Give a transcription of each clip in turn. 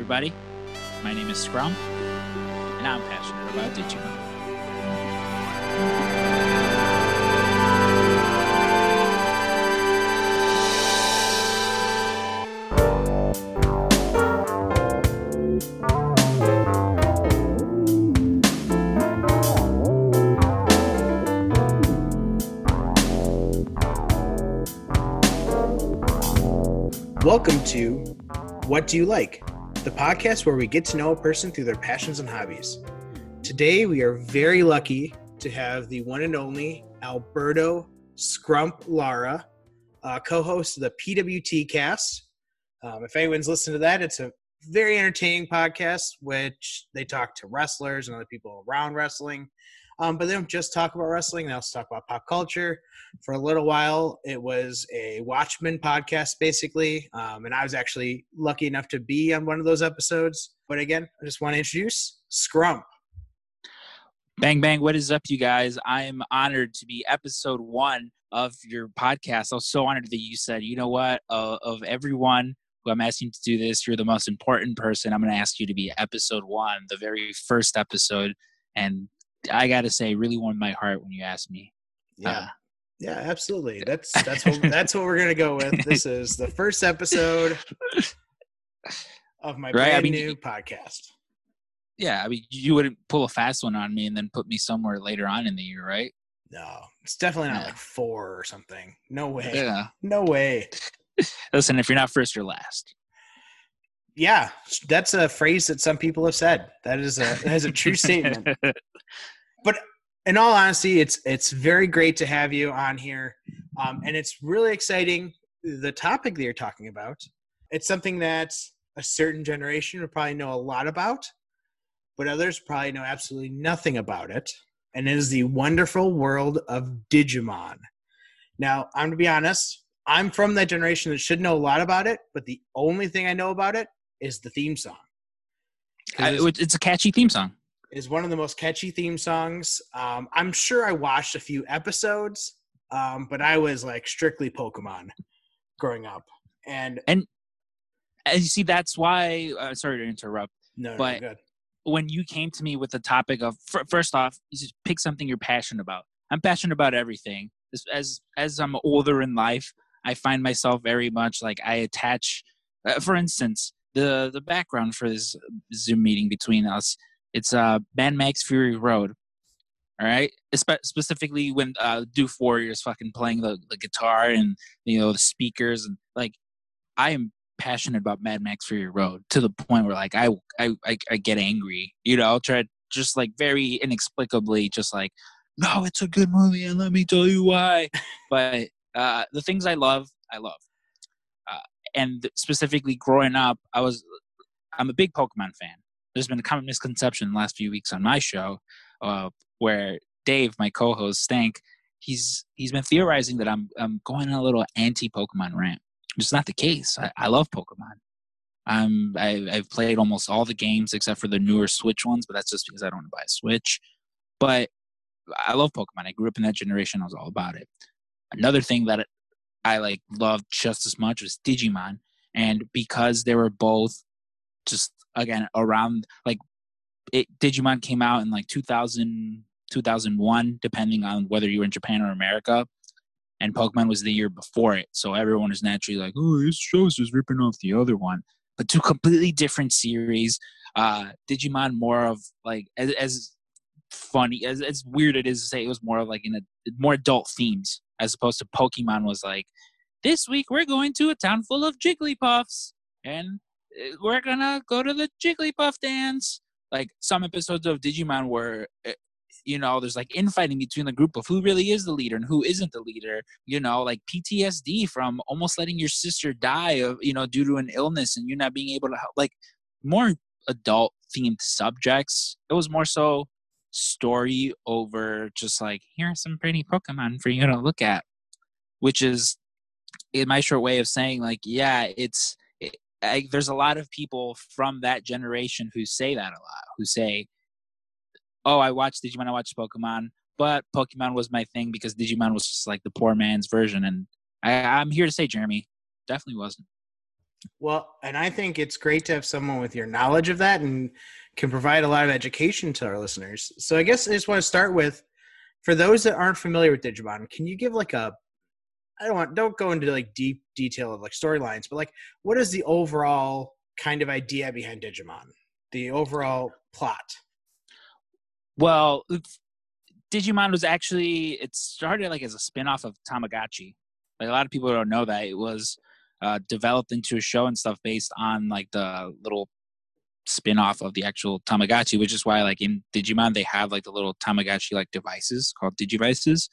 everybody. My name is Scrump, and I'm passionate about Digimon. Welcome to What Do You Like? The podcast where we get to know a person through their passions and hobbies. Today, we are very lucky to have the one and only Alberto Scrump Lara, uh, co host of the PWT cast. Um, if anyone's listened to that, it's a very entertaining podcast, which they talk to wrestlers and other people around wrestling. Um, but they don't just talk about wrestling, they also talk about pop culture. For a little while, it was a Watchmen podcast, basically. Um, and I was actually lucky enough to be on one of those episodes. But again, I just want to introduce Scrump. Bang, bang. What is up, you guys? I am honored to be episode one of your podcast. I was so honored that you said, you know what, uh, of everyone who I'm asking to do this, you're the most important person. I'm going to ask you to be episode one, the very first episode. And I got to say, really warmed my heart when you asked me. Yeah. Uh, yeah, absolutely. That's that's what that's what we're gonna go with. This is the first episode of my Right, brand I mean, new podcast. yeah, I mean, you wouldn't pull a fast one on me and then put me somewhere later on in the year, right? No, it's definitely not Yeah. like four or something. No way. Yeah. No way. Listen, if you're not first, you're last. Yeah, that's a phrase that some people have said. That is a that is a true statement. But in all honesty, it's it's very great to have you on here, um, and it's really exciting. The topic that you're talking about, it's something that a certain generation would probably know a lot about, but others probably know absolutely nothing about it. And it is the wonderful world of Digimon. Now, I'm to be honest, I'm from that generation that should know a lot about it, but the only thing I know about it is the theme song. I, it's- a catchy theme song. is one of the most catchy theme songs. Um, I'm sure I watched a few episodes, um, but I was like strictly Pokemon growing up. And And as you see, that's why. Uh, sorry to interrupt. no, no, But- good. When you came to me with the topic of fir- first off, you just pick something you're passionate about. I'm passionate about everything. As as, as I'm older in life, I find myself very much like I attach. Uh, for instance, the the background for this Zoom meeting between us, it's uh Mad Max Fury Road. All right, Espe- specifically when uh, Doof Warrior is fucking playing the, the guitar and you know the speakers and like I am passionate about Mad Max Fury Road to the point where like I I I, I get angry, you know, I'll try just like very inexplicably, just like no, it's a good movie and let me tell you why. but uh, the things I love, I love, and specifically growing up, I was I'm a big Pokemon fan. There's been a common misconception the last few weeks on my show, uh, where Dave, my co-host, Stank, he's he's been theorizing that I'm I'm going on a little anti-Pokemon rant. It's not the case. I, I love Pokemon. I'm I, I've played almost all the games except for the newer Switch ones, but that's just because I don't buy a Switch. But I love Pokemon. I grew up in that generation. I was all about it. Another thing that I like loved just as much was Digimon, and because they were both just again around like it Digimon came out in like 2000 2001 depending on whether you were in Japan or America. And Pokemon was the year before it. So everyone is naturally like oh this show's just ripping off the other one. But two completely different series. Uh Digimon more of like as, as funny as, as weird it is to say it was more of like in a more adult themes as opposed to Pokemon was like this week we're going to a town full of Jigglypuffs and uh, we're gonna go to the Jigglypuff dance. Like some episodes of Digimon where, uh, you know, there's like infighting between the group of who really is the leader and who isn't the leader. You know, like PTSD from almost letting your sister die of, you know, due to an illness and you not being able to help. Like more adult themed subjects. It was more so story over just like here are some pretty Pokemon for you to look at, which is in my short way of saying like yeah, it's it, I, there's a lot of people from that generation who say that a lot, who say, "Oh, I watched Digimon, I watched Pokemon, but Pokemon was my thing because Digimon was just like the poor man's version." And I, I'm here to say, Jeremy, definitely wasn't. Well, and I think it's great to have someone with your knowledge of that and can provide a lot of education to our listeners. So I guess I just want to start with for those that aren't familiar with Digimon, can you give like a I don't want don't go into like deep detail of like storylines, but like what is the overall kind of idea behind Digimon? The overall plot. Well, Digimon was actually it started like as a spin-off of Tamagotchi. Like a lot of people don't know that it was uh, developed into a show and stuff based on like the little spin-off of the actual Tamagotchi, which is why like in Digimon they have like the little Tamagotchi like devices called Digivices.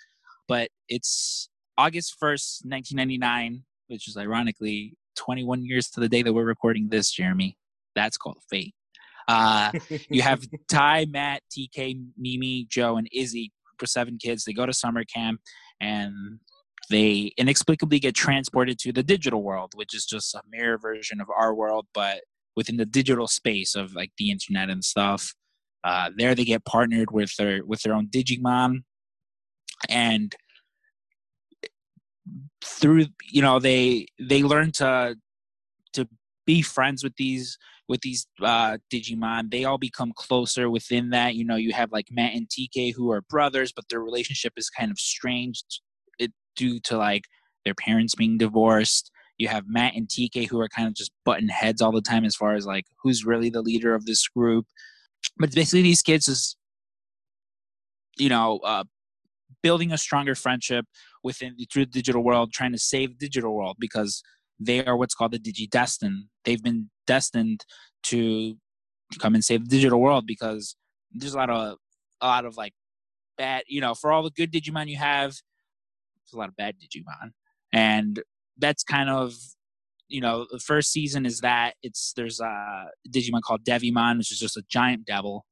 But it's August 1st, 1999, which is ironically 21 years to the day that we're recording this, Jeremy. That's called fate. Uh, you have Tai, Matt, TK, Mimi, Joe, and Izzy for seven kids. They go to summer camp and they inexplicably get transported to the digital world, which is just a mirror version of our world, but within the digital space of like the internet and stuff. Uh, there they get partnered with their with their own Digimon, and through you know they they learn to to be friends with these with these uh, Digimon. They all become closer within that. You know, you have like Matt and TK who are brothers, but their relationship is kind of strange due to like their parents being divorced. You have Matt and TK who are kind of just button heads all the time as far as like who's really the leader of this group. But basically, these kids is, you know, uh, building a stronger friendship within through the digital world, trying to save the digital world because they are what's called the digidestined. They've been destined to come and save the digital world because there's a lot of a lot of like bad, you know, for all the good Digimon you have, there's a lot of bad Digimon, and that's kind of you know the first season is that it's there's a Digimon called Devimon, which is just a giant devil.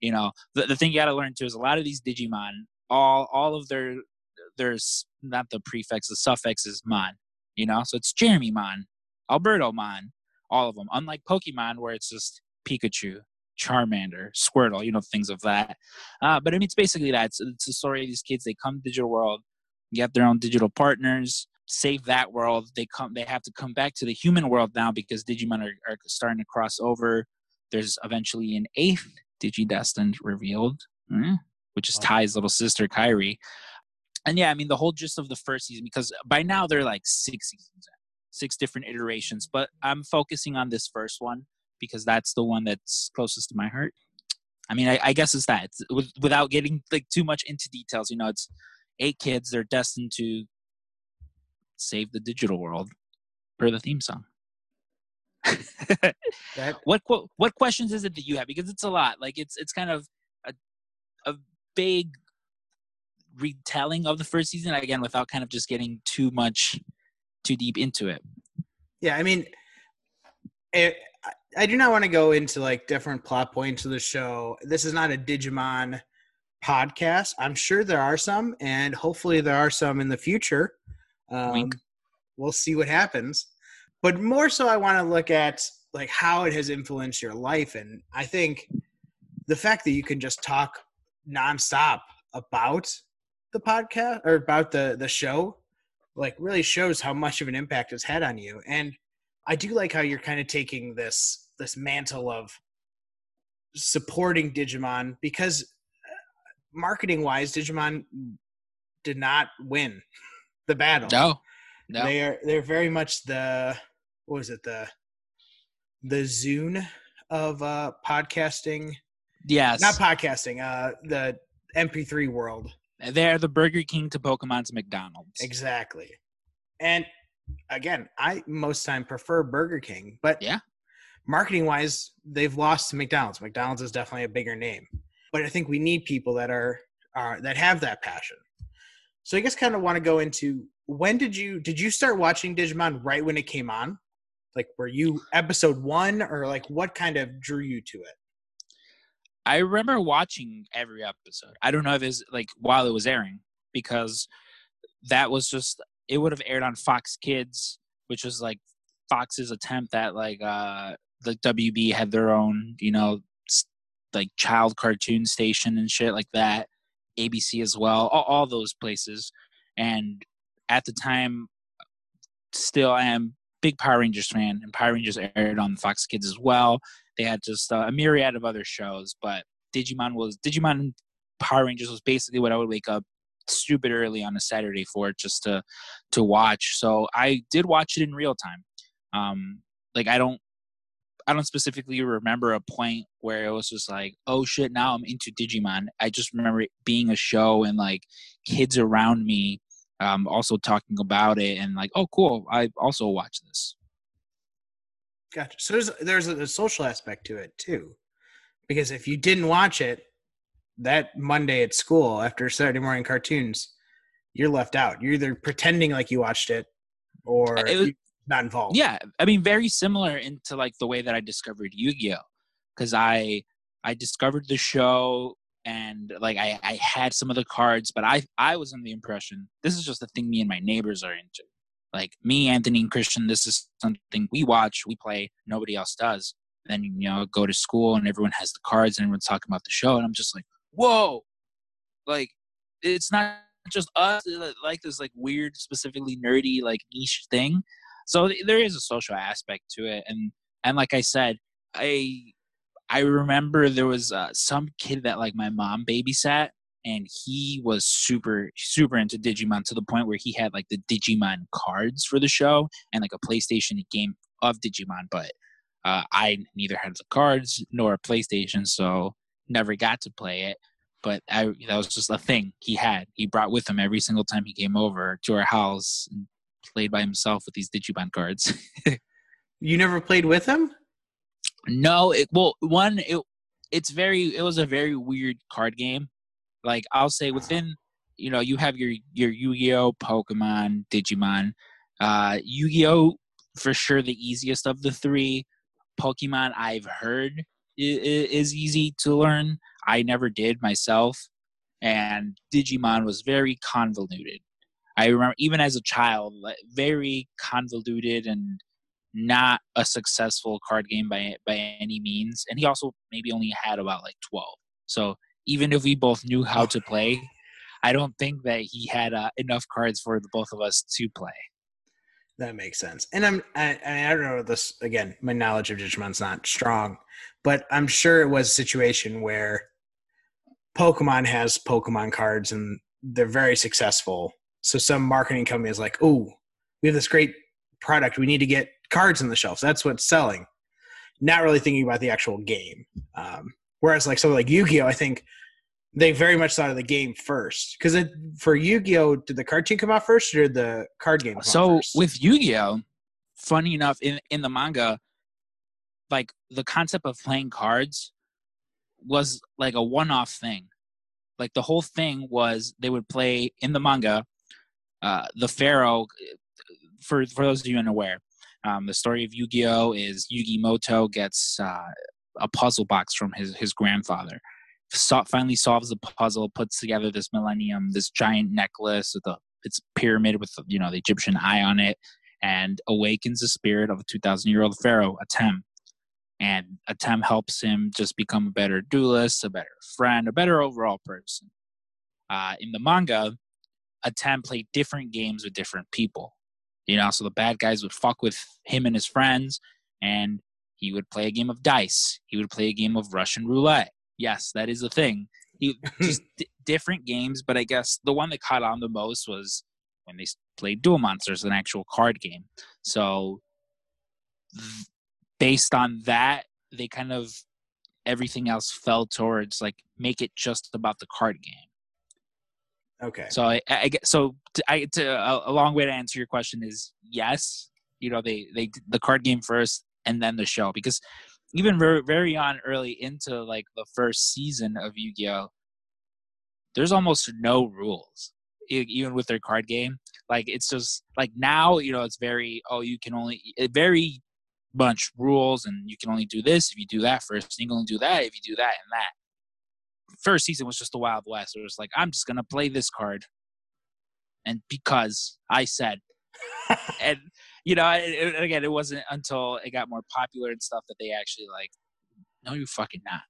You know, the, the thing you got to learn too is a lot of these Digimon, all all of their there's not the prefix, the suffix is mon. You know, so it's Jeremy Mon, Alberto Mon, all of them. Unlike Pokemon, where it's just Pikachu, Charmander, Squirtle, you know, things of that. Uh, but I mean, it's basically that. It's, it's the story of these kids. They come to the digital world, get their own digital partners, save that world. They come. They have to come back to the human world now because Digimon are, are starting to cross over. There's eventually an eighth Digidestined revealed, mm, which is Tai's little sister, Kari and yeah, I mean the whole gist of the first season because by now they're like six seasons, six different iterations. But I'm focusing on this first one because that's the one that's closest to my heart. I mean, I, I guess it's that it's, without getting like too much into details. You know, it's eight kids. They're destined to save the digital world per the theme song. that, what what questions is it that you have? Because it's a lot. Like it's it's kind of a a big retelling of the first season again without kind of just getting too much too deep into it yeah i mean eh, it, i do not want to go into like different plot points of the show this is not a digimon podcast i'm sure there are some and hopefully there are some in the future um, we'll see what happens. But more so i want to look at like how it has influenced your life. And i think the fact that you can just talk nonstop about the podcast or about the the show like really shows how much of an impact it's had on you. And i do like how you're kind of taking this this mantle of supporting digimon because uh, marketing wise digimon did not win the battle no no they are they're very much the what was it the the zune of uh podcasting yes not podcasting uh the mp3 world they're the Burger King to Pokemon's McDonald's. Exactly. And again, I most time prefer Burger King, but yeah, marketing wise, they've lost to McDonald's. McDonald's is definitely a bigger name, but I think we need people that are are that have that passion. So I guess kind of want to go into when did you did you start watching Digimon right when it came on? Like were you episode 1 or like what kind of drew you to it? I remember watching every episode. I don't know if it's like while it was airing because that was just it would have aired on Fox Kids, which was like Fox's attempt at like uh the WB had their own, you know, like child cartoon station and shit like that. ABC as well, all, all those places. And at the time, still I am big Power Rangers fan, and Power Rangers aired on Fox Kids as well. They had just uh, a myriad of other shows, but Digimon was Digimon Power Rangers was basically what I would wake up stupid early on a Saturday for just to to watch. So I did watch it in real time. Um, like I don't I don't specifically remember a point where it was just like, oh shit, now I'm into Digimon. I just remember it being a show and like kids around me um, also talking about it and like, oh cool, I also watch this. Gotcha. So there's there's a, a social aspect to it too, because if you didn't watch it that Monday at school after Saturday morning cartoons, you're left out. You're either pretending like you watched it, or it was, not involved. Yeah, I mean, very similar into like the way that I discovered Yu-Gi-Oh, because I I discovered the show and like I, I had some of the cards, but I I was under the impression this is just a thing me and my neighbors are into. Like me, Anthony, and Christian, this is something we watch, we play, nobody else does. Then you know, go to school and everyone has the cards and everyone's talking about the show, and I'm just like, whoa, like it's not just us like this like weird, specifically nerdy like niche thing. So there is a social aspect to it, and and like I said, I I remember there was uh, some kid that like my mom babysat, and he was super super into Digimon to the point where he had like the Digimon cards for the show and like a PlayStation game of Digimon. But uh, I neither had the cards nor a PlayStation, so never got to play it. But I, that was just a thing he had. He brought with him every single time he came over to our house and played by himself with these Digimon cards. you never played with him? No, it well one it it's very it was a very weird card game. Like I'll say within you know you have your your Yu-Gi-Oh, Pokemon, Digimon, uh, Yu-Gi-Oh for sure the easiest of the three. Pokemon I've heard is easy to learn. I never did myself, and Digimon was very convoluted. I remember even as a child, very convoluted and not a successful card game by by any means. And he also maybe only had about like twelve. So even if we both knew how to play, I don't think that he had uh, enough cards for the both of us to play. That makes sense. And I'm I, I don't know this again. My knowledge of Digimon's not strong, but I'm sure it was a situation where Pokemon has Pokemon cards and they're very successful. So some marketing company is like, "Oh, we have this great product. We need to get cards on the shelves. That's what's selling. Not really thinking about the actual game. Um, whereas like something like Yu-Gi-Oh, I think they very much thought of the game first. Because for Yu-Gi-Oh, did the cartoon come out first, or did the card game? so with Yu-Gi-Oh, funny enough, in in the manga, like the concept of playing cards was like a one-off thing. Like the whole thing was they would play in the manga. Uh, the pharaoh, for for those of you unaware, um, the story of Yu-Gi-Oh is Yugi Muto gets uh, a puzzle box from his his grandfather. So, finally solves the puzzle, puts together this millennium, this giant necklace with a its pyramid with you know the Egyptian eye on it, and awakens the spirit of a two thousand year old pharaoh, Atem. And Atem helps him just become a better duelist, a better friend, a better overall person. Uh, in the manga, Atem played different games with different people. You know, so the bad guys would fuck with him and his friends, and he would play a game of dice. He would play a game of Russian roulette. Yes, that is a thing. He just d- different games, but I guess the one that caught on the most was when they played Duel Monsters, an actual card game. So, th- based on that, they kind of everything else fell towards like make it just about the card game. Okay. So I, I so to, I to a, a, long way to answer your question is yes. You know they they the card game first and then the show because even very very on early into like the first season of Yu-Gi-Oh, there's almost no rules even with their card game. Like it's just like now you know it's very oh you can only very bunch rules and you can only do this if you do that first. You can only do that if you do that and that first season was just the Wild West. It was like, I'm just gonna play this card, and because I said, and you know, it, again, it wasn't until it got more popular and stuff that they actually like, no, you fucking not.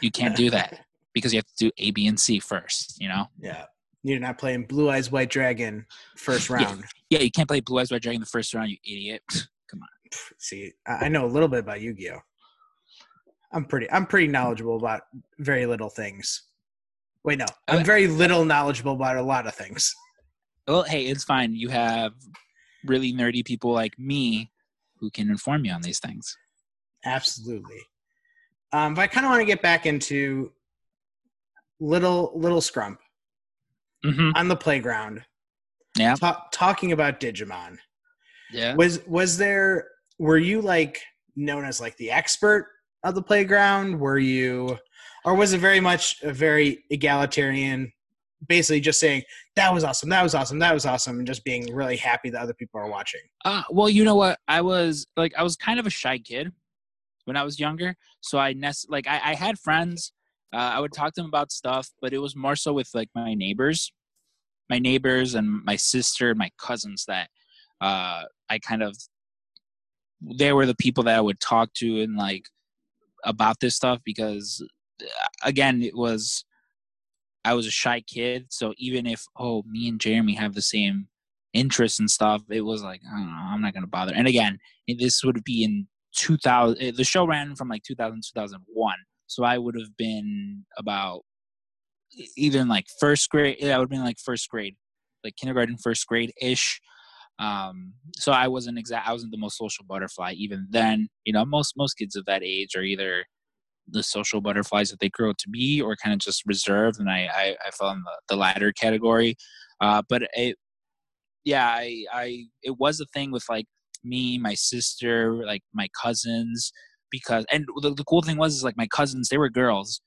You can't do that because you have to do A, B, and C first. You know. Yeah. You're not playing Blue Eyes White Dragon first round. Yeah, yeah you can't play Blue Eyes White Dragon the first round, you idiot. Come on. See, I know a little bit about Yu-Gi-Oh. I'm pretty I'm pretty knowledgeable about very little things. Wait, no, I'm very little knowledgeable about a lot of things. Well, hey, it's fine. You have really nerdy people like me who can inform you on these things. Absolutely. Um, but I kind of want to get back into little little Scrump Mm-hmm. on the playground. Yeah. ta- talking about Digimon. Yeah. Was was there? Were you like known as like the expert of the playground? Were you, or was it very much a very egalitarian? Basically, just saying that was awesome, that was awesome, that was awesome, and just being really happy that other people are watching. Uh, well, you know what? I was like, I was kind of a shy kid when I was younger. So I nest like I, I had friends. Uh, I would talk to them about stuff, but it was more so with like my neighbors, my neighbors and my sister my cousins that uh, I kind of they were the people that I would talk to and like about this stuff because uh, again it was I was a shy kid so even if oh me and Jeremy have the same interests and stuff it was like I don't know, I'm not gonna bother. And again this would be in 2000 eh, the show ran from like 2000 2001 so I would have been about even like first grade I would have been like first grade like kindergarten first grade ish um so i wasn't exact i wasn't the most social butterfly even then you know most most kids of that age are either the social butterflies that they grow to be or kind of just reserved and i i, I fell in the, the latter category. Uh but it yeah i i it was a thing with like me my sister like my cousins because and the, the cool thing was is like my cousins they were girls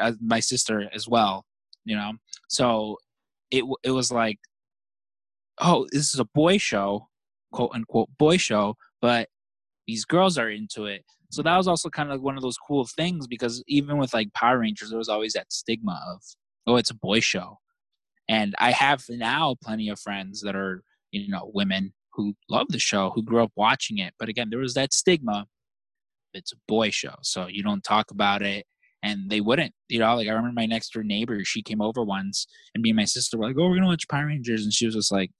uh, my sister as well you know? So it it was like oh, this is a boy show, quote unquote boy show, but these girls are into it. So that was also kind of one of those cool things because even with like Power Rangers, there was always that stigma of, oh, it's a boy show. And I have now plenty of friends that are, you know, women who love the show, who grew up watching it. But again, there was that stigma. It's a boy show. So you don't talk about it. And they wouldn't, you know, like I remember my next door neighbor, she came over once and me and my sister were like, oh, we're going to watch Power Rangers. And she was just like,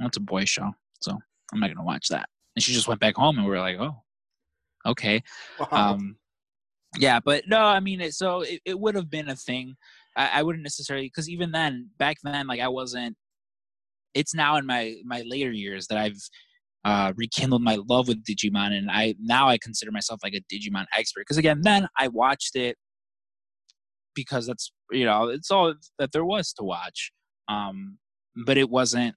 oh, it's a boy show. So I'm not going to watch that. And she just went back home and we were like, oh, okay. Wow. Um, yeah, but no, I mean, it, so it, it would have been a thing. I, I wouldn't necessarily, because even then, back then, like I wasn't, it's now in my, my later years that I've uh, rekindled my love with Digimon. And I, now I consider myself like a Digimon expert. Because again, then I watched it because that's, you know, it's all that there was to watch. Um, but it wasn't,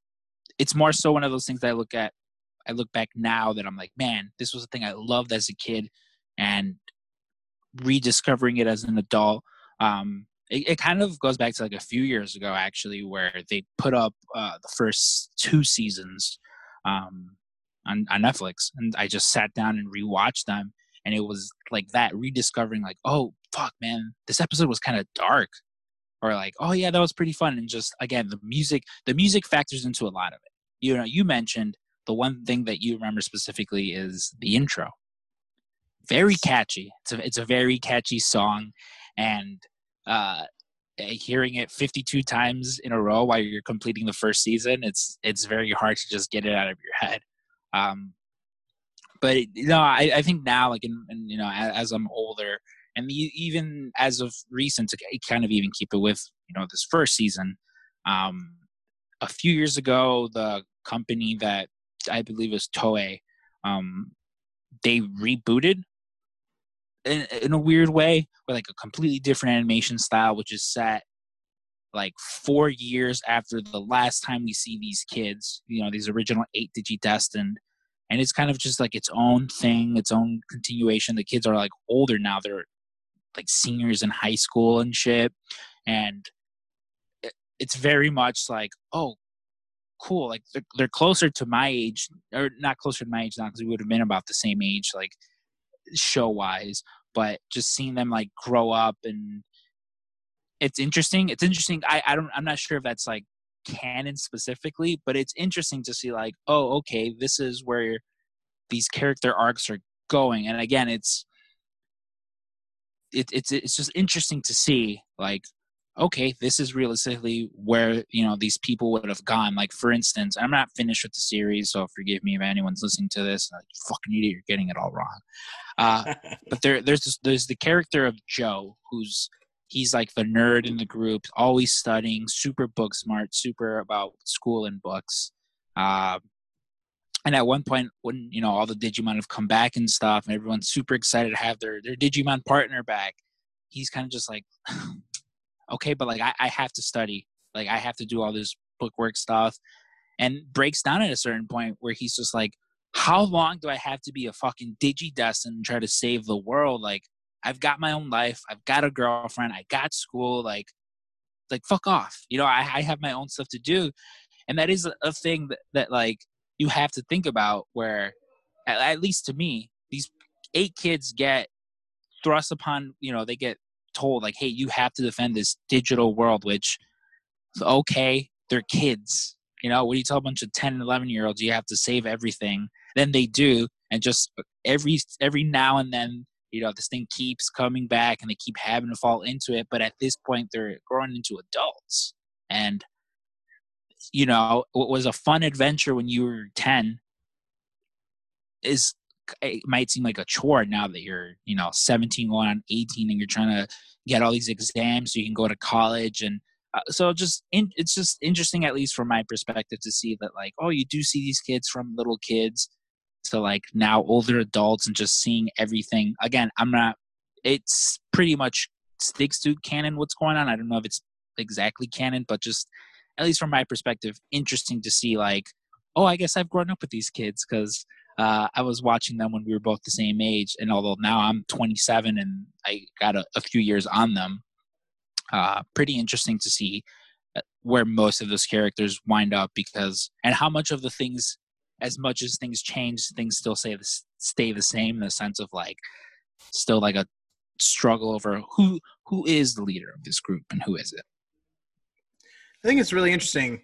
it's more so one of those things that I look at I look back now that I'm like, man, this was a thing I loved as a kid, and rediscovering it as an adult. Um, it, it kind of goes back to like a few years ago, actually, where they put up uh, the first two seasons um, on, on Netflix, and I just sat down and rewatched them, and it was like that rediscovering, like, oh fuck, man, this episode was kind of dark, or like, oh yeah, that was pretty fun, and just again, the music, the music factors into a lot of it. You know, you mentioned the one thing that you remember specifically is the intro. Very catchy. It's a it's a very catchy song, and uh, hearing it 52 times in a row while you're completing the first season, it's it's very hard to just get it out of your head. Um, but you know, I, I think now, like in, in you know, as, as I'm older, and even as of recent, to kind of even keep it with you know this first season. Um, a few years ago, the company that I believe is Toei. Um, they rebooted in, in a weird way with like a completely different animation style, which is set like four years after the last time we see these kids. You know, these original eight Digidestined, and it's kind of just like its own thing, its own continuation. The kids are like older now; they're like seniors in high school and shit, and it's very much like, oh, cool. Like they're, they're closer to my age, or not closer to my age now because we would have been about the same age, like show wise. But just seeing them like grow up and it's interesting. It's interesting. I, I don't. I'm not sure if that's like canon specifically, but it's interesting to see like, oh, okay, this is where these character arcs are going. And again, it's it, it's it's just interesting to see like okay, this is realistically where you know these people would have gone. Like for instance, I'm not finished with the series, so forgive me if anyone's listening to this. Like, fucking idiot, you're getting it all wrong. Uh, but there, there's this, there's the character of Joe, who's he's like the nerd in the group, always studying, super book smart, super about school and books. Uh, and at one point, when you know all the Digimon have come back and stuff, and everyone's super excited to have their their Digimon partner back, he's kind of just like, okay, but like I, I have to study, like I have to do all this bookwork stuff, and breaks down at a certain point where he's just like, how long do I have to be a fucking Digidestin and try to save the world? Like I've got my own life, I've got a girlfriend, I got school, like like fuck off, you know, I, I have my own stuff to do, and that is a, thing that, that like you have to think about where at, at least to me these eight kids get thrust upon you know they get told like hey you have to defend this digital world which okay they're kids. You know when you tell a bunch of 10 and 11 year olds you have to save everything then they do. And just every every now and then you know this thing keeps coming back and they keep having to fall into it but at this point they're growing into adults. And you know what was a fun adventure when you were 10 is it might seem like a chore now that you're you know 17 going on 18 and you're trying to get all these exams so you can go to college and uh, so just in, it's just interesting at least from my perspective to see that like oh you do see these kids from little kids to like now older adults and just seeing everything. Again i'm not it's pretty much sticks to canon what's going on. I don't know if it's exactly canon but just at least from my perspective, interesting to see like, oh, I guess I've grown up with these kids because uh, I was watching them when we were both the same age, and although now I'm 27 and I got a, a few years on them, uh, pretty interesting to see uh, where most of those characters wind up because and how much of the things, as much as things change, things still say this, stay the same in the sense of like still like a struggle over who who is the leader of this group and who is it I think it's really interesting.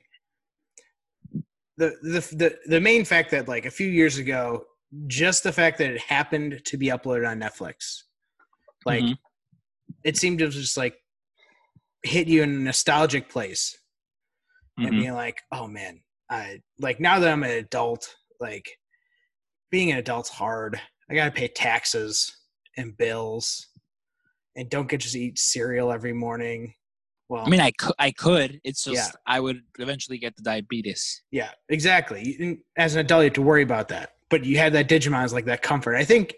The, the the the main fact that like a few years ago, just the fact that it happened to be uploaded on Netflix, like mm-hmm. it seemed to just like hit you in a nostalgic place, mm-hmm. and being like, oh man, I like now that I'm an adult, like being an adult's hard. I gotta pay taxes and bills, and don't get to eat cereal every morning well, I mean, I could, I could. It's just yeah. I would eventually get the diabetes. Yeah, exactly. As an adult, you have to worry about that. But you have that Digimon as like that comfort. I think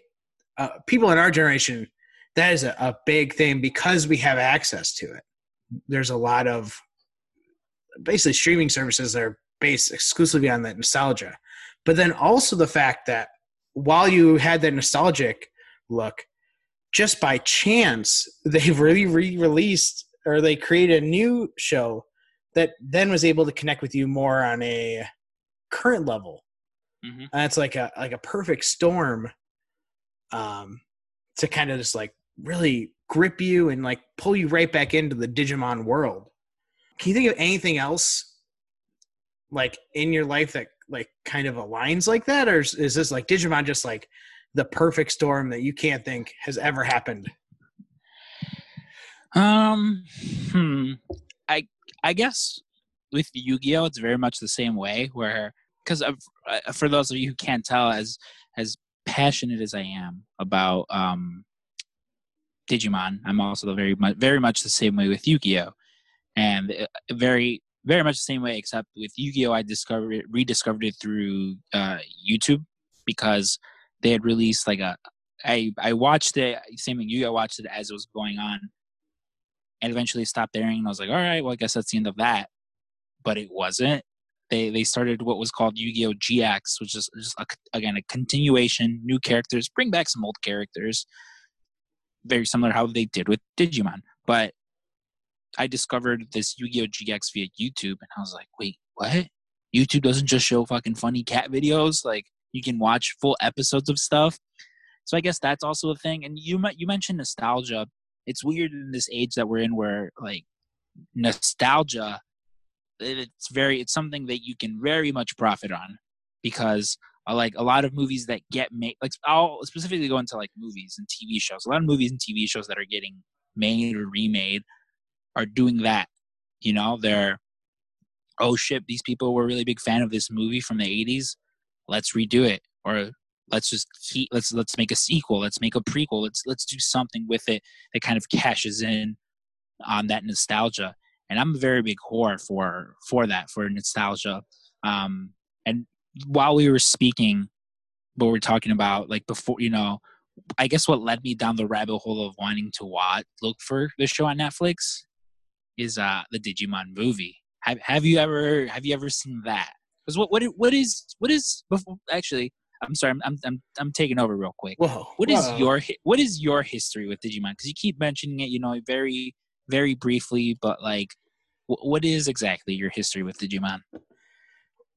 uh, people in our generation, that is a, a big thing because we have access to it. There's a lot of basically streaming services that are based exclusively on that nostalgia. But then also the fact that while you had that nostalgic look, just by chance, they've really re-released or they created a new show that then was able to connect with you more on a current level. Mm-hmm. And it's like a like a perfect storm um to kind of just like really grip you and like pull you right back into the Digimon world. Can you think of anything else like in your life that like kind of aligns like that or is, is this like Digimon just like the perfect storm that you can't think has ever happened? Um, hmm. I I guess with Yu-Gi-Oh, it's very much the same way. Where because uh, for those of you who can't tell, as as passionate as I am about um Digimon, I'm also very much very much the same way with Yu-Gi-Oh, and uh, very very much the same way. Except with Yu-Gi-Oh, I discovered it, rediscovered it through uh, YouTube because they had released like a I I watched it same thing I watched it as it was going on and eventually stopped airing. And I was like, all right, well, I guess that's the end of that. But it wasn't. They they started what was called Yu-Gi-Oh GX, which is just a, again a continuation, new characters, bring back some old characters, very similar how they did with Digimon. But I discovered this Yu-Gi-Oh GX via YouTube, and I was like, wait, what? YouTube doesn't just show fucking funny cat videos. Like you can watch full episodes of stuff. So I guess that's also a thing. And you you mentioned nostalgia it's weird in this age that we're in where like nostalgia it's very it's something that you can very much profit on because uh, like a lot of movies that get made like i'll specifically go into like movies and tv shows a lot of movies and tv shows that are getting made or remade are doing that. You know, they're oh shit, these people were really big fan of this movie from the 80s. Let's redo it or let's just keep let's let's make a sequel, let's make a prequel, let's let's do something with it that kind of cashes in on that nostalgia. And I'm a very big whore for for that, for nostalgia. Um and while we were speaking, what we're talking about, like before, you know, I guess what led me down the rabbit hole of wanting to watch, look for the show on Netflix is uh the Digimon movie. Have Have you ever Have you ever seen that? Because what what what is what is before actually. I'm sorry. I'm I'm I'm taking over real quick. Whoa. What is whoa. your what is your history with Digimon? Because you keep mentioning it, you know, very very briefly, but like, wh- what is exactly your history with Digimon?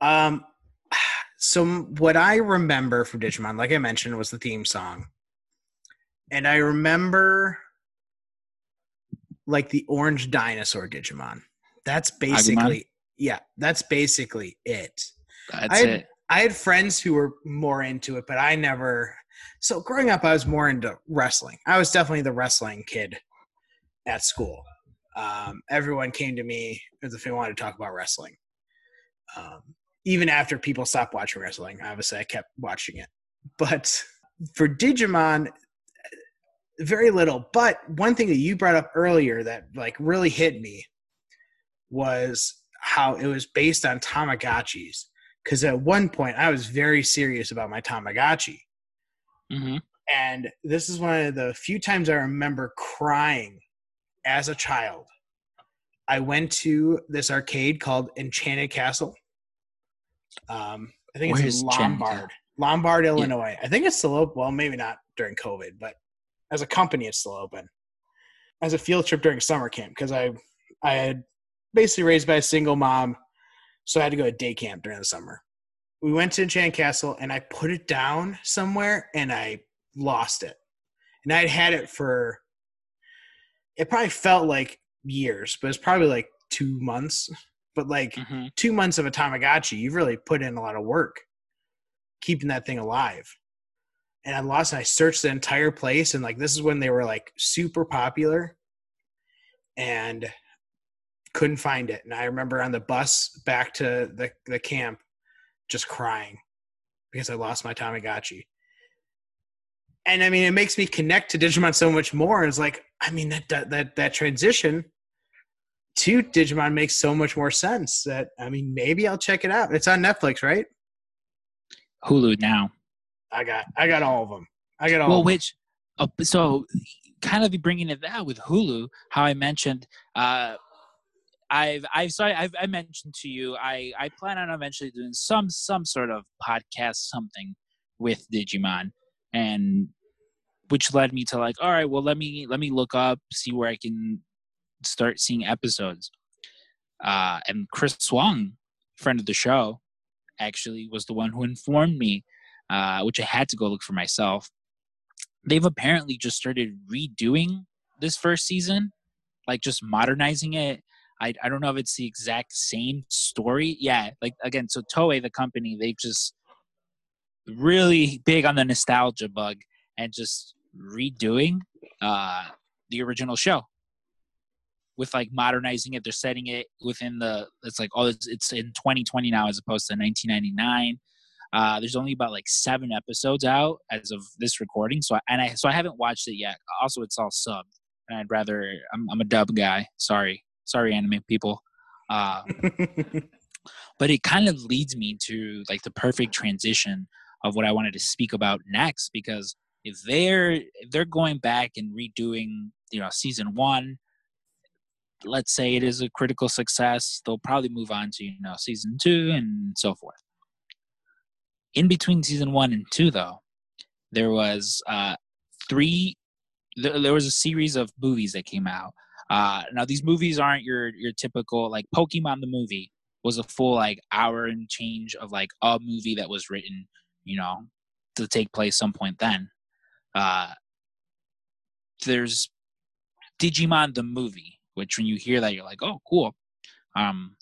Um, so what I remember from Digimon, like I mentioned, was the theme song, and I remember like the orange dinosaur Digimon. That's basically yeah. That's basically it. That's I had, it. I had friends who were more into it, but I never. So growing up, I was more into wrestling. I was definitely the wrestling kid at school. Um, everyone came to me as if they wanted to talk about wrestling. Um, even after people stopped watching wrestling, obviously I kept watching it. But for Digimon, very little. But one thing that you brought up earlier that like really hit me was how it was based on Tamagotchis. Because at one point I was very serious about my Tamagotchi. hmm And this is one of the few times I remember crying as a child. I went to this arcade called Enchanted Castle. Um, I think it's in Lombard, Lombard, Illinois. I think it's still open. Well, maybe not during COVID, but as a company, it's still open. As a field trip during summer camp, because I, I had basically raised by a single mom, so I had to go to day camp during the summer. We went to Enchanted Castle, and I put it down somewhere, and I lost it. And I'd had it for. It probably felt like years, but it's probably like two months. But like hmm two months of a Tamagotchi, you've really put in a lot of work keeping that thing alive. And I lost it. I searched the entire place, and like this is when they were like super popular, and couldn't find it. And I remember on the bus back to the the camp, just crying because I lost my Tamagotchi. And I mean, it makes me connect to Digimon so much more. It's like, I mean, that that, that transition to Digimon makes so much more sense. That I mean, maybe I'll check it out. It's on Netflix, right? Hulu now. I got I got all of them. I got all. well which uh, so kind of bringing it that with hulu how i mentioned uh i've i've sorry I've, i mentioned to you i i plan on eventually doing some some sort of podcast something with digimon and which led me to like all right well let me let me look up see where i can start seeing episodes uh and chris swung friend of the show actually was the one who informed me uh which i had to go look for myself they've apparently just started redoing this first season, like just modernizing it. I, I don't know if it's the exact same story. Yeah, like again, so Toei, the company, they've just really big on the nostalgia bug and just redoing uh, the original show with like modernizing it. They're setting it within the. It's like oh, it's, it's in 2020 now as opposed to 1999. Uh, there's only about like seven episodes out as of this recording, so I, and I so I haven't watched it yet. Also, it's all subbed, and I'd rather I'm, I'm a dub guy. Sorry, sorry, anime people. Uh, but it kind of leads me to like the perfect transition of what I wanted to speak about next because if they're if they're going back and redoing you know season one, let's say it is a critical success, they'll probably move on to you know season two and so forth in between season one and two though there was uh three there, was a series of movies that came out. Uh now these movies aren't your your typical like pokemon the movie was a full like hour and change of like a movie that was written you know to take place some point then. Uh there's digimon the movie which when you hear that you're like oh cool. Um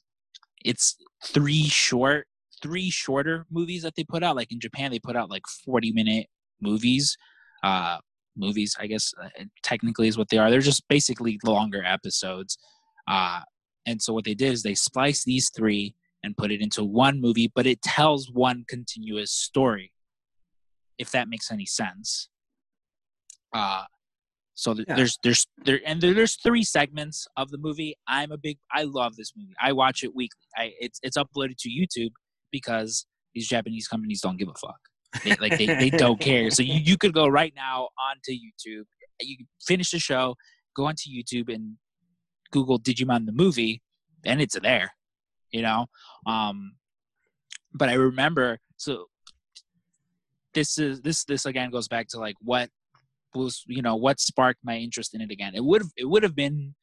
it's three short three shorter movies that they put out. Like in Japan, they put out like 40 minute movies. Uh, movies, I guess, uh, technically is what they are. They're just basically longer episodes. Uh, and so what they did is they spliced these three and put it into one movie, but it tells one continuous story, if that makes any sense. Uh, so th- Yeah. there's there's there and there, there's three segments of the movie. I'm a big I love this movie. I watch it weekly. I it's it's uploaded to YouTube because these Japanese companies don't give a fuck. They, like they, they don't care. So you, you could go right now onto YouTube. You finish the show, go onto YouTube and Google Digimon the movie, and it's there. You know, um, but I remember so this is this this again goes back to like what was you know what sparked my interest in it again. It would it would have been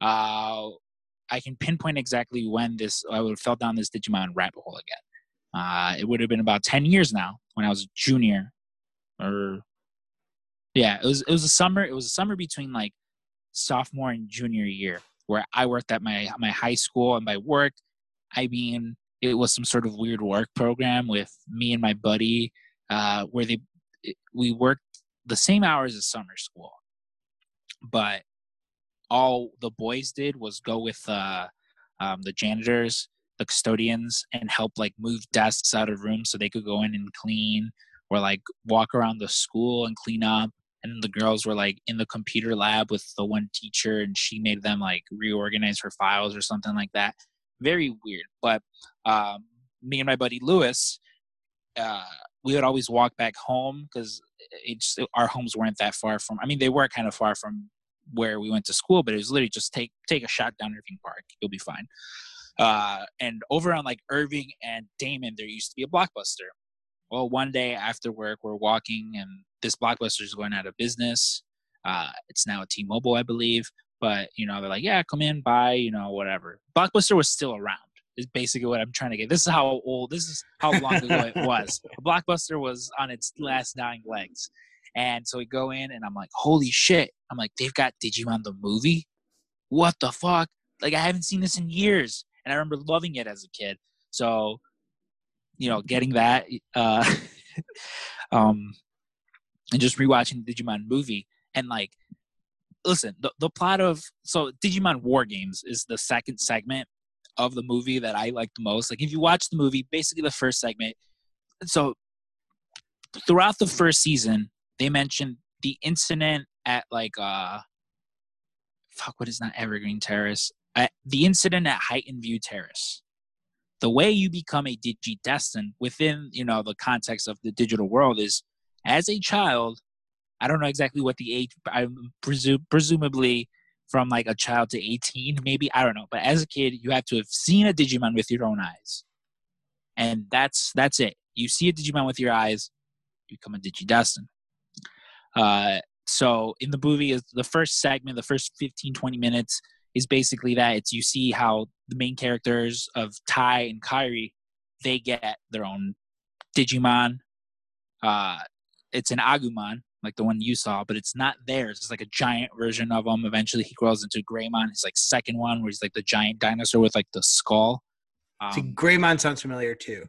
uh, I can pinpoint exactly when this I would have fell down this Digimon rabbit hole again. Uh, it would have been about ten years now when I was a junior, or yeah, it was it was a summer. It was a summer between like sophomore and junior year where I worked at my my high school, and by work I mean it was some sort of weird work program with me and my buddy uh, where they we worked the same hours as summer school, but all the boys did was go with uh, um, the janitors, the custodians, and help like move desks out of rooms so they could go in and clean, or like walk around the school and clean up. And the girls were like in the computer lab with the one teacher, and she made them like reorganize her files or something like that. Very weird, but um, me and my buddy Lewis, uh, we would always walk back home because it's our homes weren't that far from. I mean, they were kind of far from where we went to school, but it was literally just take take a shot down Irving Park. You'll be fine. Uh, and over on like Irving and Damon, there used to be a blockbuster. Well, one day after work, we're walking, and this blockbuster is going out of business. Uh, it's now a T-Mobile, I believe. But you know, they're like, "Yeah, come in, buy," you know, whatever. Blockbuster was still around. Is basically what I'm trying to get. This is how old. This is how long ago it was. Blockbuster was on its last dying legs. And so we go in, and I'm like, holy shit. I'm like, they've got Digimon the movie? What the fuck? Like, I haven't seen this in years. And I remember loving it as a kid. So, you know, getting that, uh, um, and just rewatching the Digimon movie. And like, listen, the, the plot of, so Digimon War Games is the second segment of the movie that I like the most. Like, if you watch the movie, basically the first segment, so throughout the first season, they mentioned the incident at like uh fuck what is not evergreen terrace at the incident at Highton View Terrace. The way you become a digi destin within you know the context of the digital world is as a child i don't know exactly what the age i presume presumably from like a child to 18 maybe i don't know but as a kid you have to have seen a digimon with your own eyes. And that's that's it. You see a digimon with your eyes you become a digi destin uh, so in the movie is the first segment the first 15 20 minutes is basically that it's you see how the main characters of tai and Kari they get their own digimon uh, it's an agumon like the one you saw but it's not theirs it's like a giant version of him eventually he grows into greymon his like second one where he's like the giant dinosaur with like the skull See, um, Greymon sounds familiar too.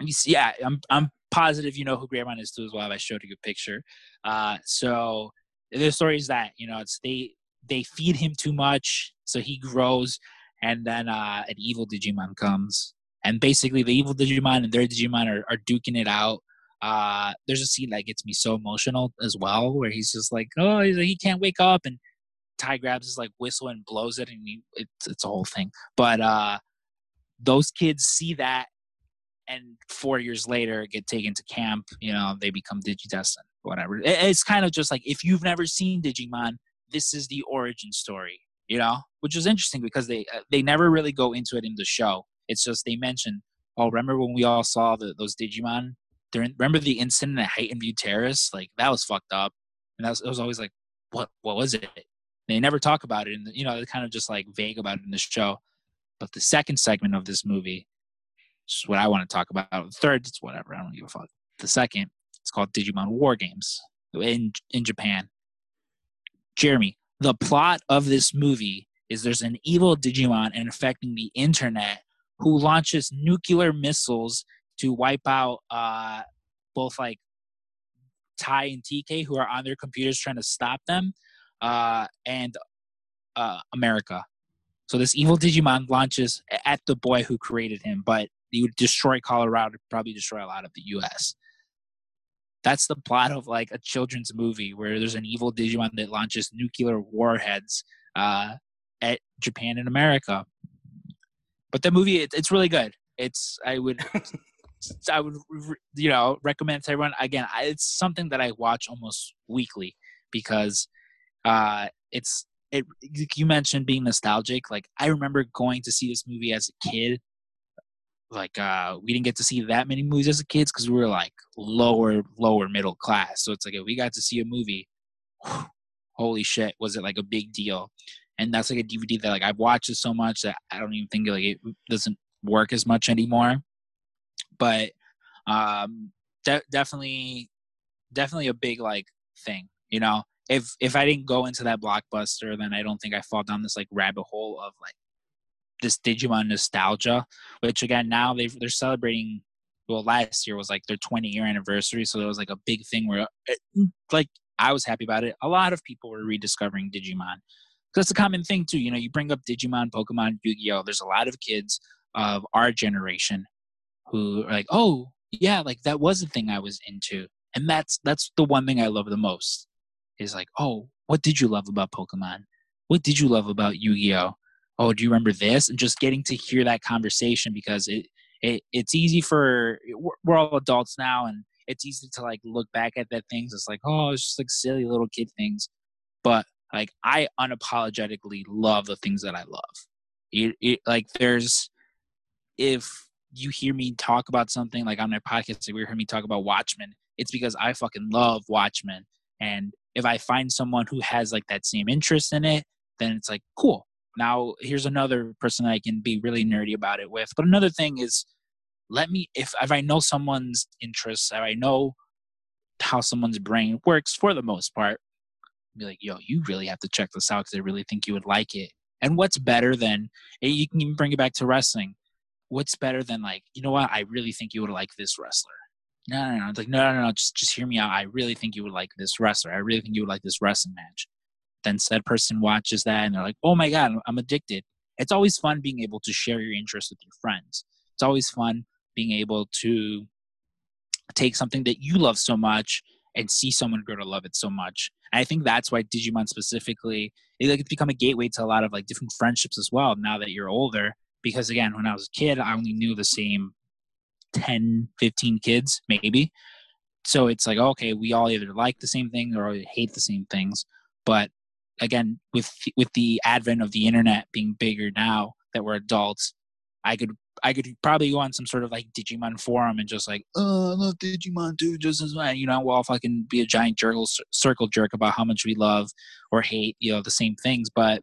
you see- yeah, I'm I'm positive you know who Greymon is too as well. I showed you a picture. Uh, so the story is that you know it's they they feed him too much, so he grows, and then uh, an evil Digimon comes, and basically the evil Digimon and their Digimon are, are duking it out. Uh, there's a scene that gets me so emotional as well, where he's just like, oh, he can't wake up, and Tai grabs his like whistle and blows it, and he, it's it's a whole thing. But uh, those kids see that and four years later get taken to camp you know they become digidestin whatever It- it's kind of just like if you've never seen digimon this is the origin story you know which is interesting because they uh, they never really go into it in the show it's just they mention oh remember when we all saw the, those digimon remember the incident at Highton View Terrace like that was fucked up and that was, it was always like what what was it they never talk about it and you know they're kind of just like vague about it in the show but the second segment of this movie is what I want to talk about. The third, it's whatever. I don't give a fuck. The second, it's called Digimon War Games in in Japan. Jeremy, the plot of this movie is there's an evil Digimon infecting the internet who launches nuclear missiles to wipe out uh, both like Tai and TK who are on their computers trying to stop them, uh, and uh, America. So this evil Digimon launches at the boy who created him, but he would destroy Colorado, probably destroy a lot of the U.S. That's the plot of like a children's movie where there's an evil Digimon that launches nuclear warheads uh, at Japan and America. But the movie, it, it's really good. It's I would I would you know recommend to everyone. Again, I, it's something that I watch almost weekly because uh, it's it. You mentioned being nostalgic. Like I remember going to see this movie as a kid. Like uh, we didn't get to see that many movies as kids because we were like lower lower middle class. So it's like if we got to see a movie, whew, holy shit, was it like a big deal? And that's like a DVD that like I've watched it so much that I don't even think like it doesn't work as much anymore. But um, de- definitely, definitely a big like thing. You know, if if I didn't go into that blockbuster, then I don't think I fall down this like rabbit hole of like this Digimon nostalgia. Which again, now they they're celebrating. Well, last year was like their 20 year anniversary, so it was like a big thing where, it, eh, like, I was happy about it. A lot of people were rediscovering Digimon. That's a common thing too. You know, you bring up Digimon, Pokemon, Yu-Gi-Oh. There's a lot of kids of our generation who are like, oh yeah, like that was the thing I was into, and that's that's the one thing I love the most. Is like, oh, what did you love about Pokemon? What did you love about Yu-Gi-Oh? Oh, do you remember this? And just getting to hear that conversation because it, it it's easy for we're all adults now, and it's easy to like look back at that things. It's like, oh, it's just like silly little kid things, but like I unapologetically love the things that I love. It, it like there's if you hear me talk about something like on my podcast, if you hear me talk about Watchmen, it's because I fucking love Watchmen. And if I find someone who has like that same interest in it, then it's like cool. Now here's another person I can be really nerdy about it with. But another thing is let me if if I know someone's interests, if I know how someone's brain works for the most part, be like, yo, you really have to check this out because I really think you would like it. And what's better than eh, you can even bring it back to wrestling. What's better than like, you know what? I really think you would like this wrestler. No, no, no. It's like, no, no, no. Just, just hear me out. I really think you would like this wrestler. I really think you would like this wrestling match. Then said person watches that and they're like, oh my god, I'm addicted. It's always fun being able to share your interests with your friends. It's always fun being able to take something that you love so much and see someone grow to love it so much. And I think that's why Digimon specifically, it, like, it's become a gateway to a lot of like different friendships as well. Now that you're older, because again, when I was a kid, I only knew the same 10, 15 kids, maybe. So it's like, okay, we all either like the same thing or hate the same things. But again, with with the advent of the internet being bigger now that we're adults, I could I could probably go on some sort of like Digimon forum and just like, oh, I love Digimon too, just as well. You know, we'll fucking be a giant circle, circle jerk about how much we love or hate, you know, the same things. But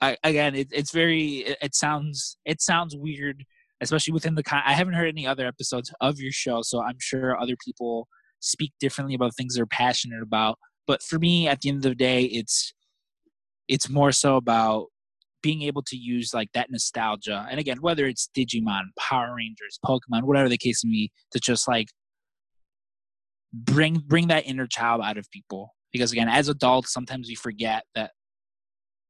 I, again, it, it's very, it, it, sounds, it sounds weird, especially within the, con- I haven't heard any other episodes of your show, so I'm sure other people speak differently about things they're passionate about. But for me, at the end of the day, it's, it's more so about being able to use like that nostalgia. And again whether it's digimon power rangers pokemon whatever the case may be to just like bring bring that inner child out of people. Because again as adults sometimes we forget that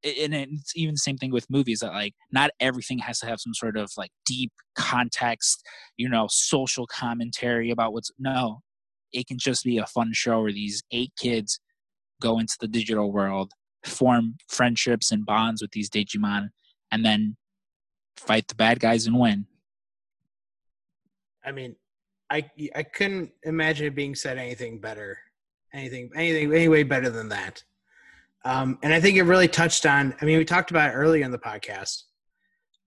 and it's even the same thing with movies that like not everything has to have some sort of like deep context you know social commentary about what's no it can just be a fun show where these eight kids go into the digital world form friendships and bonds with these Digimon, and then fight the bad guys and win. I mean, I I couldn't imagine it being said anything better, anything anything any way better than that. Um, and I think it really touched on. I mean, we talked about earlier in the podcast.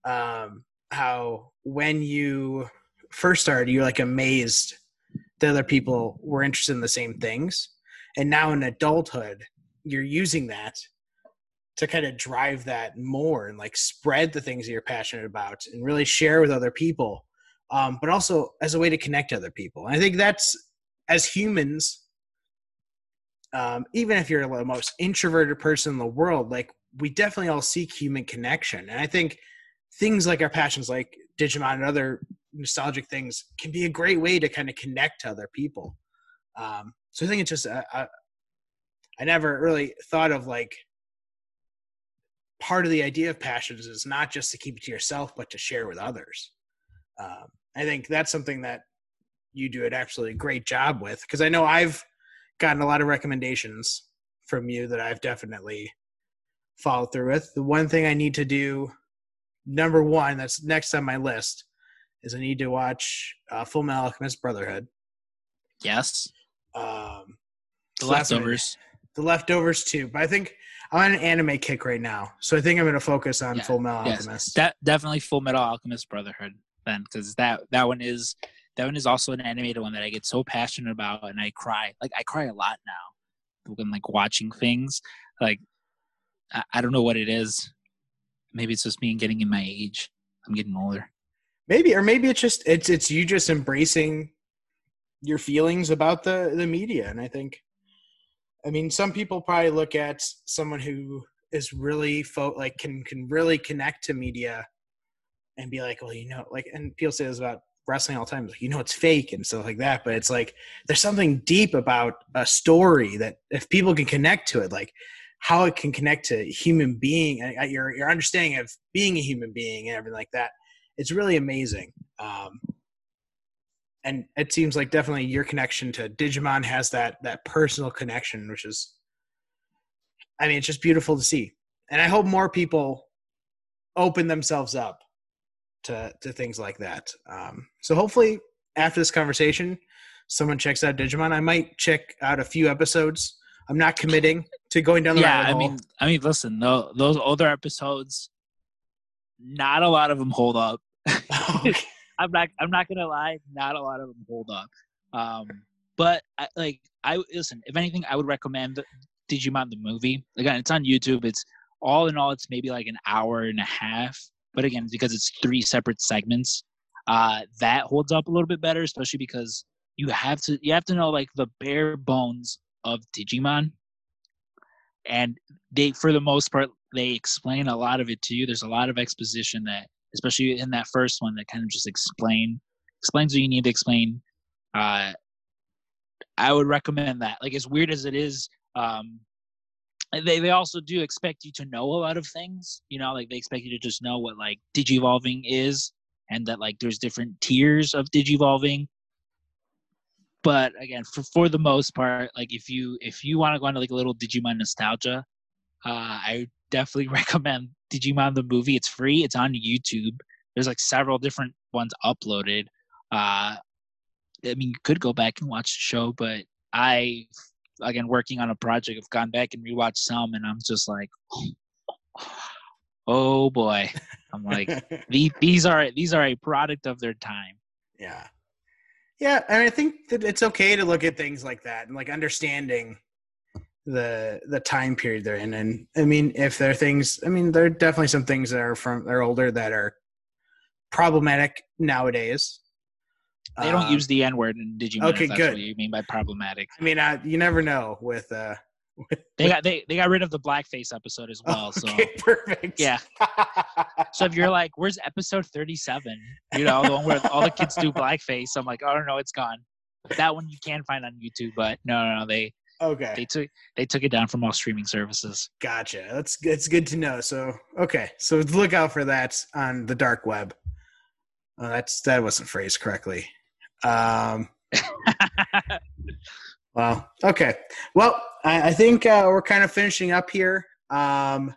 Um, how when you first started, you're like amazed that other people were interested in the same things, and now in adulthood, you're using that to kind of drive that more and like spread the things that you're passionate about and really share with other people um, but also as a way to connect other people. And i think that's as humans um, even if you're the most introverted person in the world like we definitely all seek human connection. And i think things like our passions like digimon and other nostalgic things can be a great way to kind of connect to other people um, so i think it's just a, I never really thought of like part of the idea of passions is not just to keep it to yourself, but to share with others. Um, I think that's something that you do an absolutely great job with because I know I've gotten a lot of recommendations from you that I've definitely followed through with. The one thing I need to do, number one, that's next on my list, is I need to watch uh, Full Metal Alchemist Brotherhood. Yes. Um, The leftovers. the leftovers too, but I think I'm on an anime kick right now, so I think I'm going to focus on Yeah, Full Metal yes. Alchemist. De- definitely Full Metal Alchemist Brotherhood then, because that that one is that one is also an animated one that I get so passionate about, and I cry. Like I cry a lot now when like watching things. Like I, I don't know what it is. Maybe it's just me getting in my age. I'm getting older. Maybe, or maybe it's just it's it's you just embracing your feelings about the the media, and I think, I mean, some people probably look at someone who is really fo- like can can really connect to media and be like, well, you know, like, and people say this about wrestling all the time, like, you know, it's fake and stuff like that. But it's like there's something deep about a story that if people can connect to it, like how it can connect to human being, uh, your your understanding of being a human being and everything like that, it's really amazing. Um, and it seems like definitely your connection to Digimon has that that personal connection, which is, I mean, it's just beautiful to see. And I hope more people open themselves up to to things like that. Um, so hopefully, after this conversation, someone checks out Digimon. I might check out a few episodes. I'm not committing to going down the yeah, rabbit I mean, I mean, listen, tho- those older episodes, not a lot of them hold up. I'm not. I'm not gonna lie. Not a lot of them hold up. Um, but I, like, I listen. If anything, I would recommend Digimon the movie. Again, it's on YouTube. It's all in all, it's maybe like an hour and a half. But again, because it's three separate segments, uh, that holds up a little bit better, especially because you have to you have to know like the bare bones of Digimon, and they for the most part they explain a lot of it to you. There's a lot of exposition that especially in that first one that kind of just explain explains what you need to explain. Uh i would recommend that. Like as weird as it is um they they also do expect you to know a lot of things you know like they expect you to just know what like digivolving is and that like there's different tiers of digivolving. But again for for the most part like if you if you want to go into like a little digimon nostalgia uh i definitely recommend Digimon the movie. It's free. It's on YouTube. There's like several different ones uploaded. Uh, I mean, you could go back and watch the show, but I, again, working on a project, have gone back and rewatched some, and I'm just like, oh boy. I'm like, the- these are these are a product of their time. Yeah. Yeah, and I think that it's okay to look at things like that and like understanding the the time period they're in. And I mean, if there are things, I mean, there are definitely some things that are from they're older that are problematic nowadays. They don't Um, use the N word in Digimon. okay, that's good. You mean by problematic? I mean, uh, you never know with. uh They got they, they got rid of the blackface episode as well. okay, perfect. Yeah. So if you're like, "Where's episode 37?" You know, the one where all the kids do blackface. I'm like, "Oh no, it's gone." That one you can find on YouTube, but no, no, no they okay, they took they took it down from all streaming services. gotcha. That's that's good to know. So okay, so look out for that on the dark web. Oh, that's that wasn't phrased correctly. Um, well, okay. Well, I, I think uh, we're kind of finishing up here. Um,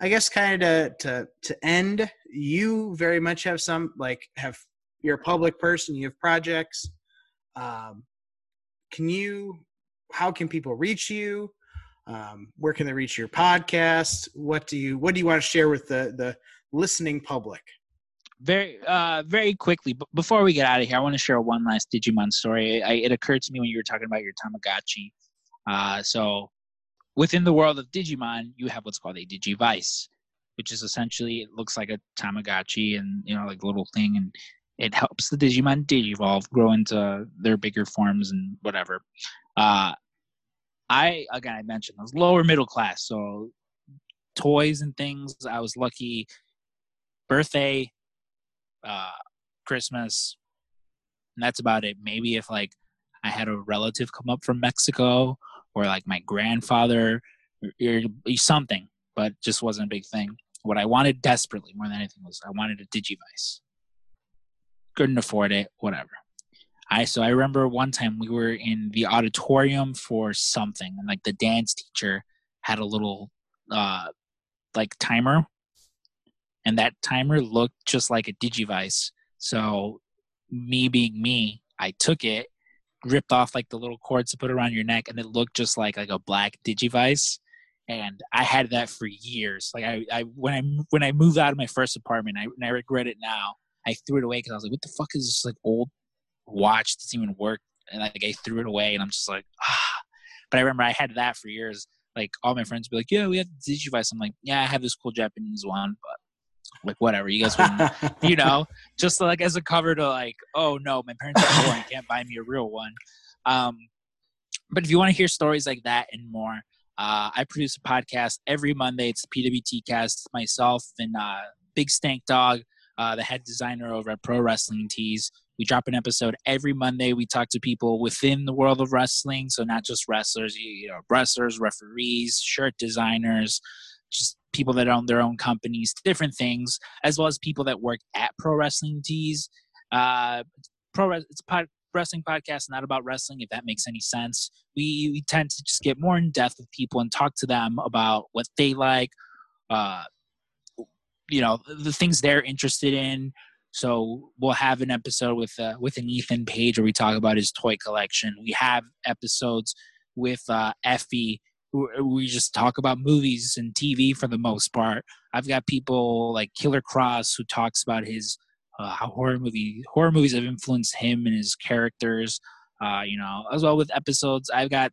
I guess kind of to, to to end, you very much have some like have you're a public person. You have projects. Um, can you? How can people reach you? Um, where can they reach your podcast? What do you What do you want to share with the the listening public? very uh very quickly but before we get out of here i want to share one last digimon story I, it occurred to me when you were talking about your tamagotchi uh so within the world of digimon you have what's called a digivice which is essentially it looks like a tamagotchi and you know like a little thing and it helps the digimon digivolve grow into their bigger forms and whatever uh i again i mentioned i was lower middle class so toys and things i was lucky birthday uh, Christmas, and that's about it. Maybe if like I had a relative come up from Mexico, or like my grandfather, or, or something. but just wasn't a big thing. What I wanted desperately more than anything was I wanted a Digivice. Couldn't afford it, whatever. I so I remember one time we were in the auditorium for something, and like the dance teacher had a little uh like timer, and that timer looked just like a Digivice. So me being me, I took it, ripped off like the little cords to put around your neck, and it looked just like like a black Digivice. And I had that for years. Like I, I when I when I moved out of my first apartment, I, and I regret it now. I threw it away because I was like, "What the fuck is this like old watch? Doesn't even work." And like I threw it away, and I'm just like, ah. But I remember I had that for years. Like all my friends would be like, "Yeah, we have the Digivice." I'm like, "Yeah, I have this cool Japanese one, but like whatever you guys wouldn't you know just like as a cover to like oh no my parents are poor and can't buy me a real one um but if you want to hear stories like that and more uh, I produce a podcast every Monday. It's the PWT cast. Myself and uh, Big Stank Dog, uh, the head designer over at Pro Wrestling Tees. We drop an episode every Monday. We talk to people within the world of wrestling, so not just wrestlers, you know, wrestlers, referees, shirt designers, just people that own their own companies, different things, as well as people that work at Pro Wrestling Tees. Uh, pro it's pod, wrestling podcast, not about wrestling. If that makes any sense, we we tend to just get more in depth with people and talk to them about what they like, uh, you know, the things they're interested in. So we'll have an episode with uh, with an Ethan Page where we talk about his toy collection. We have episodes with uh, Effy we just talk about movies and TV for the most part. I've got people like Killer Kross who talks about his uh, how horror movie horror movies have influenced him and his characters. Uh, you know, as well with episodes. I've got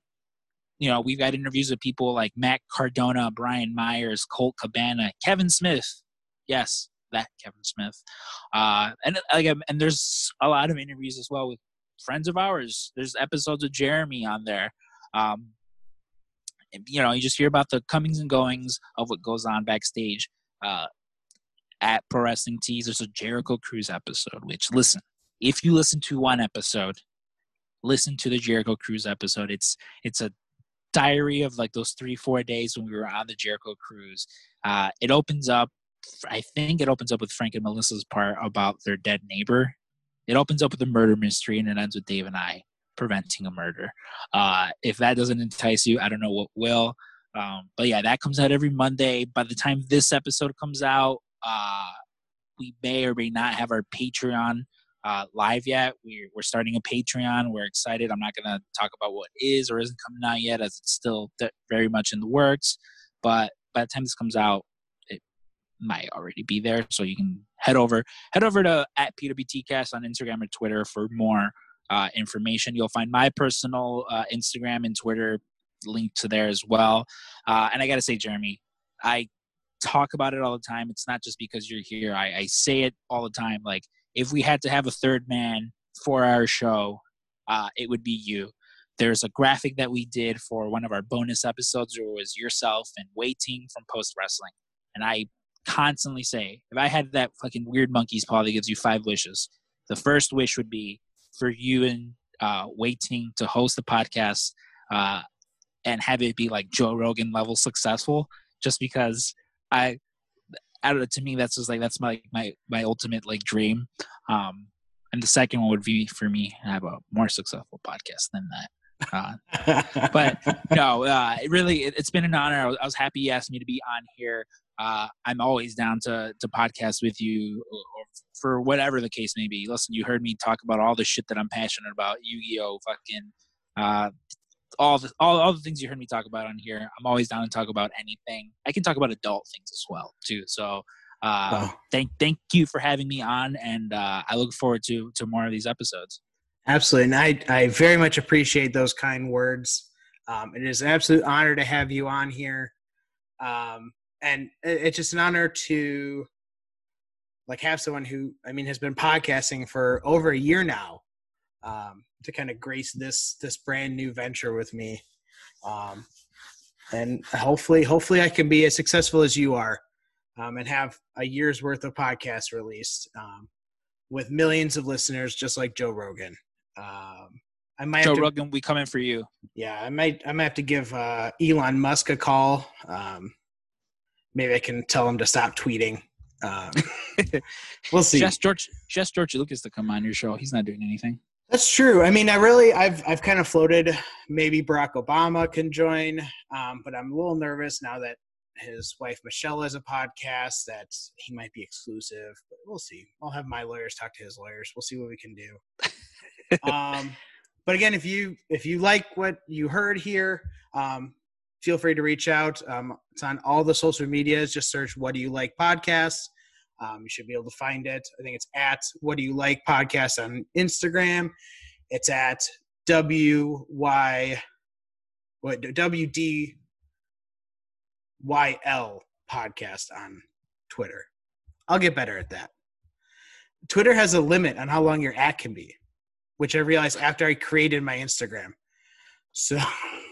you know we've got interviews with people like Matt Cardona, Brian Myers, Colt Cabana, Kevin Smith. Yes, that Kevin Smith. Uh, and like and there's a lot of interviews as well with friends of ours. There's episodes of Jeremy on there. Um, you know, you just hear about the comings and goings of what goes on backstage uh, at Pro Wrestling Tees. There's a Jericho Cruise episode, which, listen, if you listen to one episode, listen to the Jericho Cruise episode. It's it's a diary of like those three four days when we were on the Jericho Cruise. Uh, it opens up. I think it opens up with Frank and Melissa's part about their dead neighbor. It opens up with a murder mystery and it ends with Dave and I preventing a murder. Uh, if that doesn't entice you, I don't know what will. Um, but yeah, that comes out every Monday. By the time this episode comes out, uh, we may or may not have our Patreon uh, live yet. We're, we're starting a Patreon. We're excited. I'm not going to talk about what is or isn't coming out yet, as it's still very much in the works. But by the time this comes out, might already be there. So you can head over head over to at PWTcast on Instagram or Twitter for more uh, information. You'll find my personal uh, Instagram and Twitter linked to there as well. Uh, and I got to say, Jeremy, I talk about it all the time. It's not just because you're here. I, I, say it all the time. Like, if we had to have a third man for our show, uh, it would be you. There's a graphic that we did for one of our bonus episodes where it was yourself and Wai Ting from post wrestling. And I constantly say, if I had that fucking weird monkey's paw that gives you five wishes, the first wish would be for you and uh, Wai Ting to host the podcast uh, and have it be like Joe Rogan level successful, just because I, I don't know, to me that's just like that's my my my ultimate like dream. Um, and the second one would be for me have a more successful podcast than that. Uh, but no, uh, it really, it, has been an honor. I was, I was, happy you asked me to be on here. Uh, I'm always down to to podcast with you or, or for whatever the case may be. Listen, you heard me talk about all the shit that I'm passionate about, Yu-Gi-Oh, fucking, uh, all the all, all the things you heard me talk about on here. I'm always down to talk about anything. I can talk about adult things as well too. So uh, wow. thank thank you for having me on, and uh, I look forward to to more of these episodes. Absolutely, and I I very much appreciate those kind words. Um, it is an absolute honor to have you on here, um, and it's just an honor to like have someone who I mean has been podcasting for over a year now um, to kind of grace this this brand new venture with me, um, and hopefully hopefully I can be as successful as you are, um, and have a year's worth of podcasts released um, with millions of listeners, just like Joe Rogan. Um, I might Joe to, Rogan, we come in for you. Yeah, I might I might have to give uh, Elon Musk a call. Um, maybe I can tell him to stop tweeting. Um, we'll see. Just George, just George Lucas to come on your show. He's not doing anything. That's true. I mean, I really, I've, I've kind of floated. Maybe Barack Obama can join, um, but I'm a little nervous now that his wife Michelle has a podcast that he might be exclusive. But we'll see. I'll have my lawyers talk to his lawyers. We'll see what we can do. Um, but again, if you if you like what you heard here, um, feel free to reach out. Um, it's on all the social medias. Just search "What Do You Like" podcasts. Um, you should be able to find it. I think it's at What Do You Like podcast on Instagram. It's at W Y what W D Y L podcast on Twitter. I'll get better at that. Twitter has a limit on how long your at can be, which I realized after I created my Instagram. So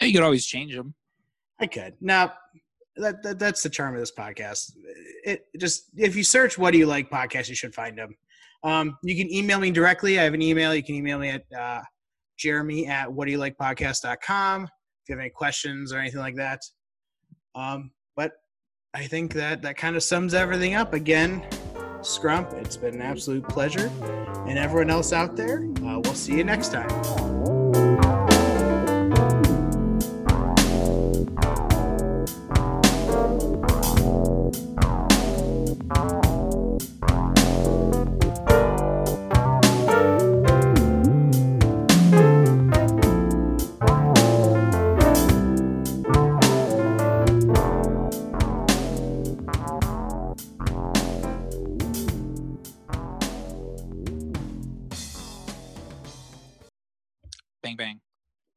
You could always change them. I could. Now, that, that that's the charm of this podcast. It just if you search "What do you like?" podcast, you should find them. Um, you can email me directly. I have an email. You can email me at uh, Jeremy at what do you like podcast.com if you have any questions or anything like that. Um, but I think that that kind of sums everything up. Again, Scrump, it's been an absolute pleasure. And everyone else out there, uh, we'll see you next time.